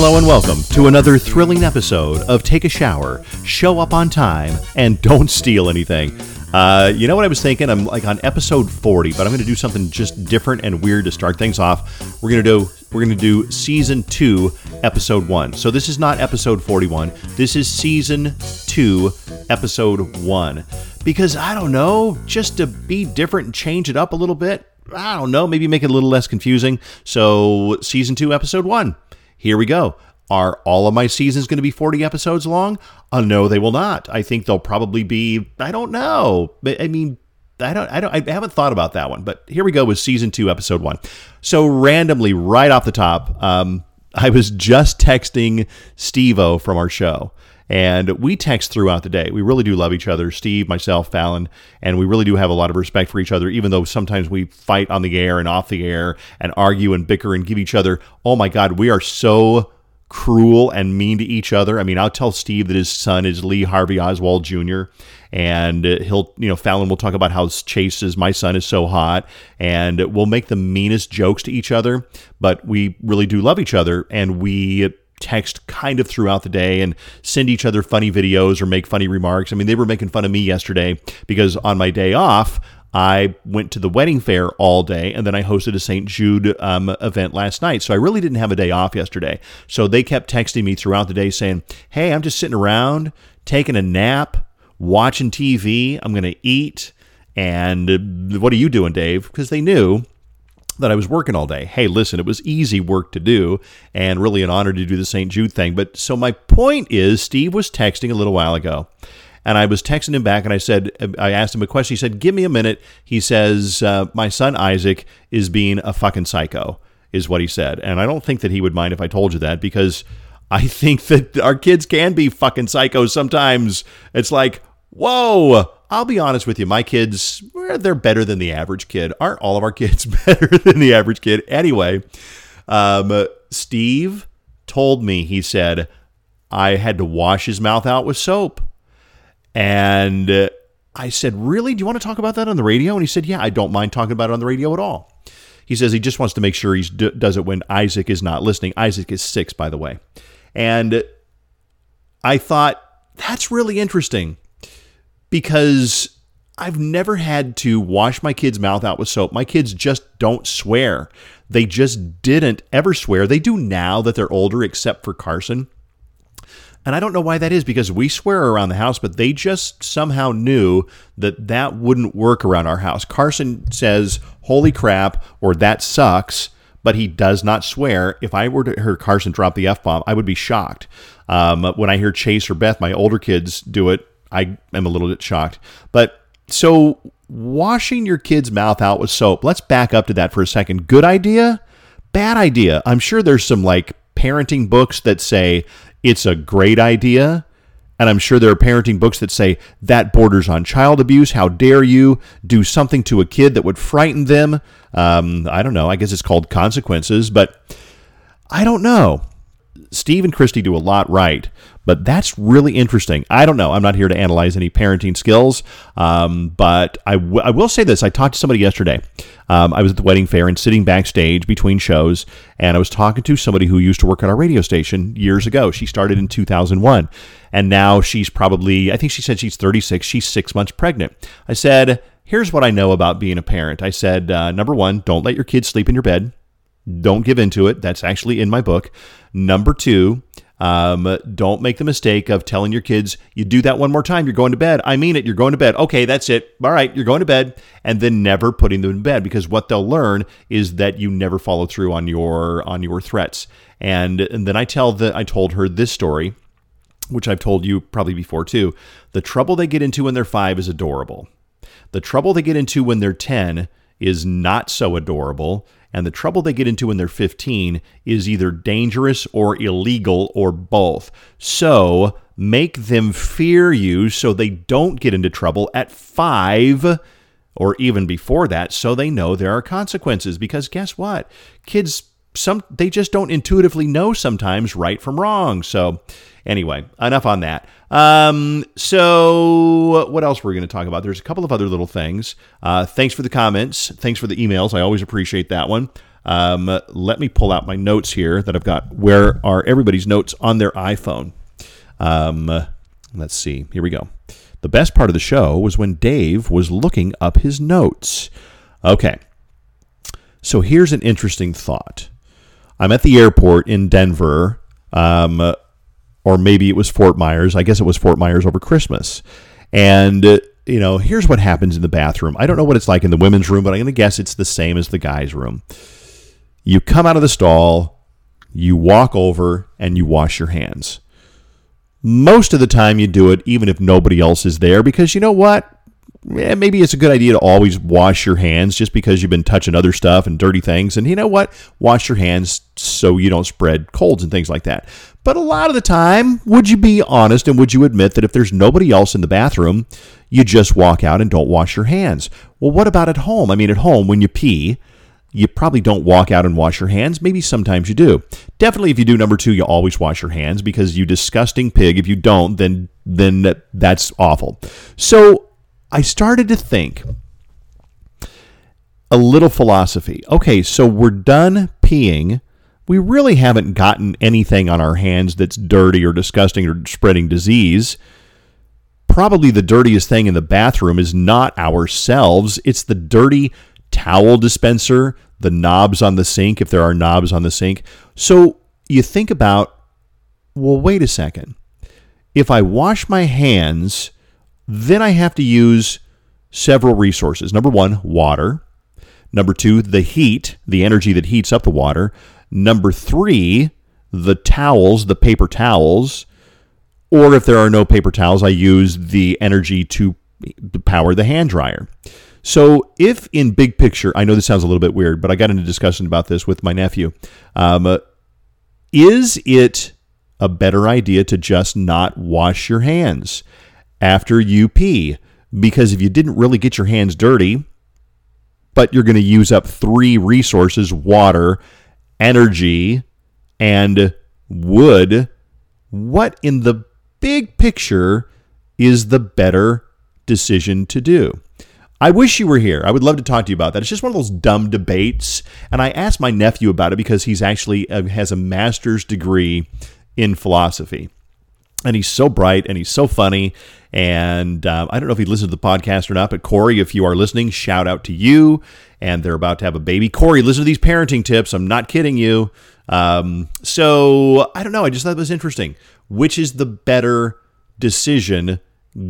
Hello and welcome to another thrilling episode of Take a Shower, Show Up on Time, and Don't Steal Anything. Uh, you know what I was thinking? I'm like on episode 40, but I'm going to do something just different and weird to start things off. We're going to do we're going to do season 2, episode 1. So this is not episode 41. This is season 2, episode 1. Because I don't know, just to be different and change it up a little bit. I don't know, maybe make it a little less confusing. So, season 2, episode 1. Here we go. Are all of my seasons going to be 40 episodes long? Uh, no, they will not. I think they'll probably be, I don't know. I mean, I don't, I don't, I haven't thought about that one, but here we go with season two, episode one. So randomly, right off the top, um, I was just texting Steve-O from our show. And we text throughout the day. We really do love each other, Steve, myself, Fallon, and we really do have a lot of respect for each other, even though sometimes we fight on the air and off the air and argue and bicker and give each other, oh my God, we are so cruel and mean to each other. I mean, I'll tell Steve that his son is Lee Harvey Oswald Jr. And he'll, you know, Fallon will talk about how Chase is my son is so hot, and we'll make the meanest jokes to each other. But we really do love each other, and we text kind of throughout the day and send each other funny videos or make funny remarks. I mean, they were making fun of me yesterday because on my day off, I went to the wedding fair all day, and then I hosted a St. Jude um, event last night. So I really didn't have a day off yesterday. So they kept texting me throughout the day saying, Hey, I'm just sitting around, taking a nap, watching TV. I'm going to eat. And what are you doing, Dave? Because they knew that I was working all day. Hey, listen, it was easy work to do and really an honor to do the St. Jude thing. But so my point is, Steve was texting a little while ago and I was texting him back and I said, I asked him a question. He said, Give me a minute. He says, uh, My son Isaac is being a fucking psycho, is what he said. And I don't think that he would mind if I told you that because I think that our kids can be fucking psychos sometimes. It's like, whoa. I'll be honest with you, my kids, they're better than the average kid. Aren't all of our kids better than the average kid? Anyway, um, Steve told me, he said, I had to wash his mouth out with soap. And uh, I said, Really? Do you want to talk about that on the radio? And he said, Yeah, I don't mind talking about it on the radio at all. He says he just wants to make sure he d- does it when Isaac is not listening. Isaac is six, by the way. And I thought, that's really interesting because I've never had to wash my kid's mouth out with soap. My kids just don't swear. They just didn't ever swear. They do now that they're older, except for Carson. And I don't know why that is because we swear around the house, but they just somehow knew that that wouldn't work around our house. Carson says, holy crap, or that sucks, but he does not swear. If I were to hear Carson drop the F bomb, I would be shocked. Um, when I hear Chase or Beth, my older kids, do it, I am a little bit shocked. But so washing your kid's mouth out with soap, let's back up to that for a second. Good idea? Bad idea. I'm sure there's some like parenting books that say it's a great idea. And I'm sure there are parenting books that say that borders on child abuse. How dare you do something to a kid that would frighten them? Um, I don't know. I guess it's called consequences, but I don't know. Steve and Christy do a lot right, but that's really interesting. I don't know. I'm not here to analyze any parenting skills, um, but I, w- I will say this. I talked to somebody yesterday. Um, I was at the wedding fair and sitting backstage between shows, and I was talking to somebody who used to work at our radio station years ago. She started in 2001, and now she's probably, I think she said she's 36. She's six months pregnant. I said, Here's what I know about being a parent. I said, uh, number one, don't let your kids sleep in your bed. Don't give into it. That's actually in my book. Number two, um, don't make the mistake of telling your kids, you do that one more time, you're going to bed. I mean it, you're going to bed. Okay, that's it. All right, you're going to bed. And then never putting them in bed because what they'll learn is that you never follow through on your on your threats. And, and then I tell the I told her this story, which I've told you probably before too. The trouble they get into when they're five is adorable. The trouble they get into when they're 10 is not so adorable. And the trouble they get into when they're 15 is either dangerous or illegal or both. So make them fear you so they don't get into trouble at five or even before that so they know there are consequences. Because guess what? Kids some they just don't intuitively know sometimes right from wrong. So anyway, enough on that. Um, so what else we're we going to talk about? There's a couple of other little things. Uh, thanks for the comments. Thanks for the emails. I always appreciate that one. Um, let me pull out my notes here that I've got. Where are everybody's notes on their iPhone? Um, let's see. Here we go. The best part of the show was when Dave was looking up his notes. Okay. So here's an interesting thought. I'm at the airport in Denver, um, or maybe it was Fort Myers. I guess it was Fort Myers over Christmas. And, uh, you know, here's what happens in the bathroom. I don't know what it's like in the women's room, but I'm going to guess it's the same as the guys' room. You come out of the stall, you walk over, and you wash your hands. Most of the time, you do it even if nobody else is there because you know what? Eh, maybe it's a good idea to always wash your hands just because you've been touching other stuff and dirty things. And you know what? Wash your hands so you don't spread colds and things like that. But a lot of the time, would you be honest and would you admit that if there's nobody else in the bathroom, you just walk out and don't wash your hands? Well, what about at home? I mean, at home, when you pee, you probably don't walk out and wash your hands. Maybe sometimes you do. Definitely, if you do number two, you always wash your hands because you disgusting pig. If you don't, then then that's awful. So I started to think a little philosophy. Okay, so we're done peeing. We really haven't gotten anything on our hands that's dirty or disgusting or spreading disease. Probably the dirtiest thing in the bathroom is not ourselves, it's the dirty towel dispenser, the knobs on the sink, if there are knobs on the sink. So you think about, well, wait a second. If I wash my hands, then I have to use several resources. Number one, water. Number two, the heat, the energy that heats up the water. Number three, the towels, the paper towels. Or if there are no paper towels, I use the energy to power the hand dryer. So, if in big picture, I know this sounds a little bit weird, but I got into discussion about this with my nephew. Um, is it a better idea to just not wash your hands after you pee? Because if you didn't really get your hands dirty, but you're going to use up three resources water, energy, and wood, what in the big picture is the better decision to do? I wish you were here. I would love to talk to you about that. It's just one of those dumb debates. And I asked my nephew about it because he's actually uh, has a master's degree in philosophy. And he's so bright and he's so funny. And um, I don't know if he listens to the podcast or not, but Corey, if you are listening, shout out to you. And they're about to have a baby. Corey, listen to these parenting tips. I'm not kidding you. Um, so I don't know. I just thought it was interesting. Which is the better decision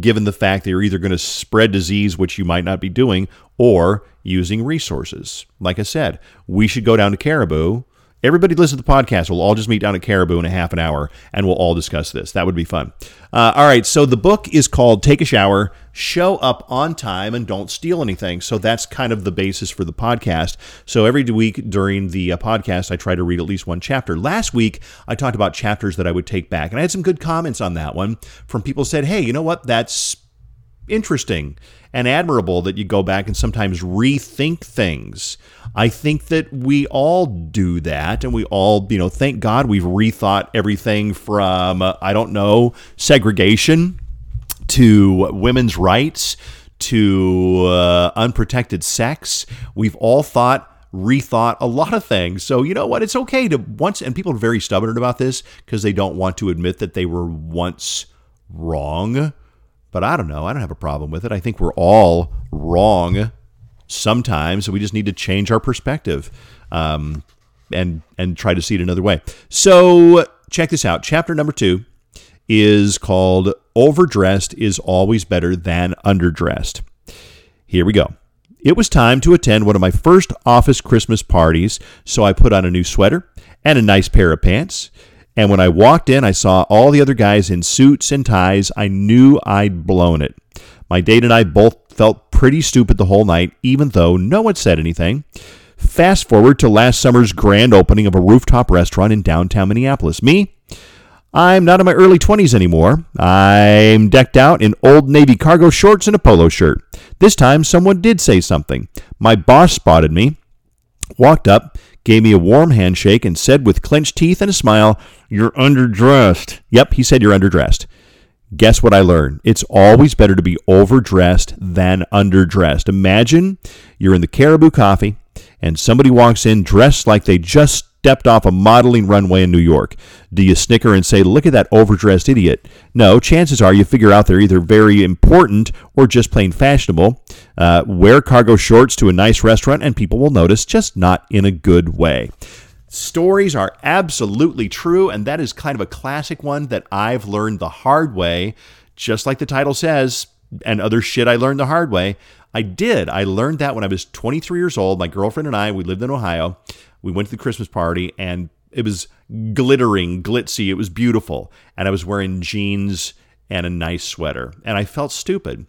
given the fact that you're either going to spread disease, which you might not be doing, or using resources. Like I said, we should go down to Caribou. Everybody listen to the podcast. We'll all just meet down at Caribou in a half an hour and we'll all discuss this. That would be fun. Uh, all right. So the book is called Take a Shower, Show Up on Time, and Don't Steal Anything. So that's kind of the basis for the podcast. So every week during the uh, podcast, I try to read at least one chapter. Last week, I talked about chapters that I would take back, and I had some good comments on that one from people said, hey, you know what? That's interesting and admirable that you go back and sometimes rethink things. I think that we all do that, and we all, you know, thank God we've rethought everything from, uh, I don't know, segregation to women's rights to uh, unprotected sex. We've all thought rethought a lot of things. So, you know what? It's okay to once, and people are very stubborn about this because they don't want to admit that they were once wrong. But I don't know. I don't have a problem with it. I think we're all wrong sometimes. We just need to change our perspective um, and and try to see it another way. So check this out. Chapter number two is called "Overdressed is always better than underdressed." Here we go. It was time to attend one of my first office Christmas parties, so I put on a new sweater and a nice pair of pants. And when I walked in, I saw all the other guys in suits and ties. I knew I'd blown it. My date and I both felt pretty stupid the whole night, even though no one said anything. Fast forward to last summer's grand opening of a rooftop restaurant in downtown Minneapolis. Me, I'm not in my early 20s anymore. I'm decked out in old Navy cargo shorts and a polo shirt. This time, someone did say something. My boss spotted me, walked up, gave me a warm handshake, and said with clenched teeth and a smile, You're underdressed. Yep, he said you're underdressed. Guess what I learned? It's always better to be overdressed than underdressed. Imagine you're in the Caribou Coffee and somebody walks in dressed like they just stepped off a modeling runway in New York. Do you snicker and say, Look at that overdressed idiot? No, chances are you figure out they're either very important or just plain fashionable. Uh, wear cargo shorts to a nice restaurant and people will notice, just not in a good way. Stories are absolutely true, and that is kind of a classic one that I've learned the hard way. Just like the title says, and other shit I learned the hard way. I did. I learned that when I was 23 years old. My girlfriend and I, we lived in Ohio. We went to the Christmas party and it was glittering, glitzy. It was beautiful. And I was wearing jeans and a nice sweater. And I felt stupid.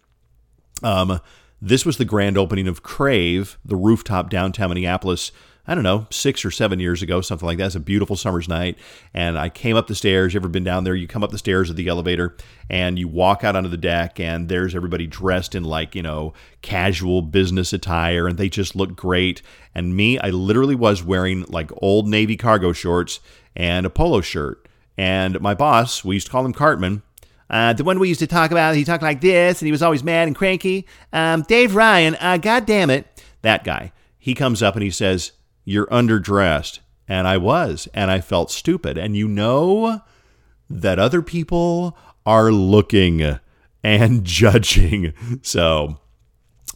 Um, this was the grand opening of Crave, the rooftop downtown Minneapolis I don't know, six or seven years ago, something like that. It's a beautiful summer's night. And I came up the stairs. You ever been down there? You come up the stairs of the elevator and you walk out onto the deck, and there's everybody dressed in like, you know, casual business attire, and they just look great. And me, I literally was wearing like old Navy cargo shorts and a polo shirt. And my boss, we used to call him Cartman, uh, the one we used to talk about, he talked like this, and he was always mad and cranky. Um, Dave Ryan, uh, God damn it, that guy. He comes up and he says, you're underdressed. And I was, and I felt stupid. And you know that other people are looking and judging. So,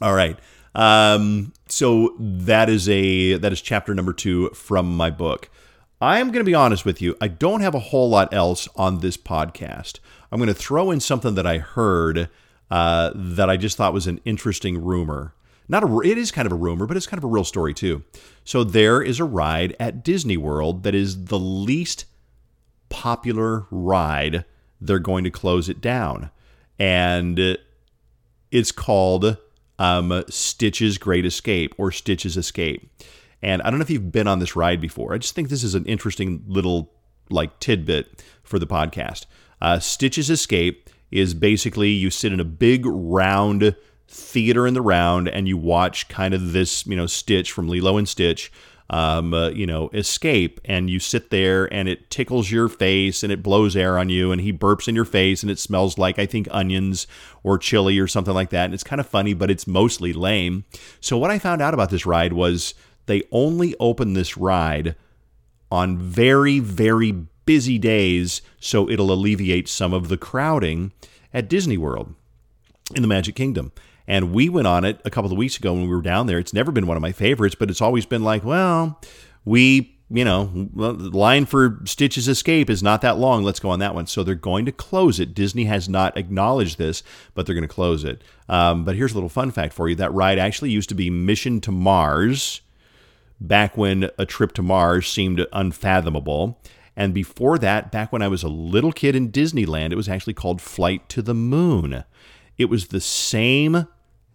all right. Um, so that is a that is chapter number two from my book. I am going to be honest with you. I don't have a whole lot else on this podcast. I'm going to throw in something that I heard uh, that I just thought was an interesting rumor. Not a, it is kind of a rumor, but it's kind of a real story too. So there is a ride at Disney World that is the least popular ride. They're going to close it down, and it's called um, Stitch's Great Escape or Stitch's Escape. And I don't know if you've been on this ride before. I just think this is an interesting little like tidbit for the podcast. Uh, Stitch's Escape is basically you sit in a big round theater in the round and you watch kind of this, you know, Stitch from Lilo and Stitch, um, uh, you know, escape, and you sit there and it tickles your face and it blows air on you and he burps in your face and it smells like I think onions or chili or something like that. And it's kind of funny, but it's mostly lame. So what I found out about this ride was they only open this ride on very very busy days, so it'll alleviate some of the crowding at Disney World in the Magic Kingdom. And we went on it a couple of weeks ago when we were down there. It's never been one of my favorites, but it's always been like, well, we, you know, the line for Stitch's Escape is not that long. Let's go on that one. So they're going to close it. Disney has not acknowledged this, but they're going to close it. Um, but here's a little fun fact for you that ride actually used to be Mission to Mars back when a trip to Mars seemed unfathomable. And before that, back when I was a little kid in Disneyland, it was actually called Flight to the Moon. It was the same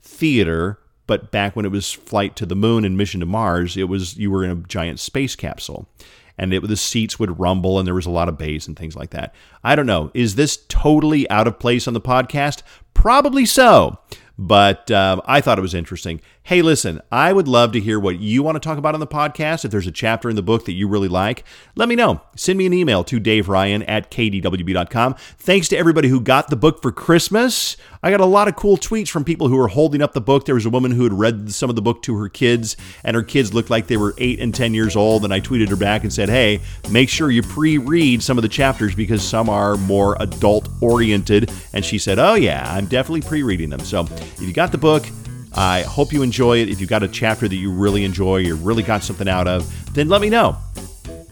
theater, but back when it was Flight to the Moon and Mission to Mars, it was you were in a giant space capsule. And it, the seats would rumble, and there was a lot of bass and things like that. I don't know. Is this totally out of place on the podcast? Probably so but um, I thought it was interesting. Hey, listen, I would love to hear what you want to talk about on the podcast. If there's a chapter in the book that you really like, let me know. Send me an email to Dave Ryan at kdwb.com. Thanks to everybody who got the book for Christmas. I got a lot of cool tweets from people who were holding up the book. There was a woman who had read some of the book to her kids, and her kids looked like they were eight and 10 years old. And I tweeted her back and said, hey, make sure you pre read some of the chapters because some are more adult oriented. And she said, oh, yeah, I'm definitely pre reading them. So if you got the book, I hope you enjoy it. If you got a chapter that you really enjoy, you really got something out of, then let me know.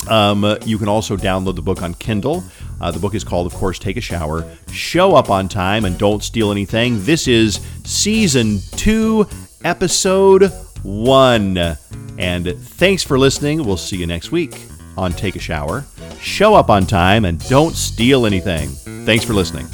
Um, you can also download the book on Kindle. Uh, the book is called, of course, Take a Shower. Show up on time and don't steal anything. This is season two, episode one. And thanks for listening. We'll see you next week on Take a Shower. Show up on time and don't steal anything. Thanks for listening.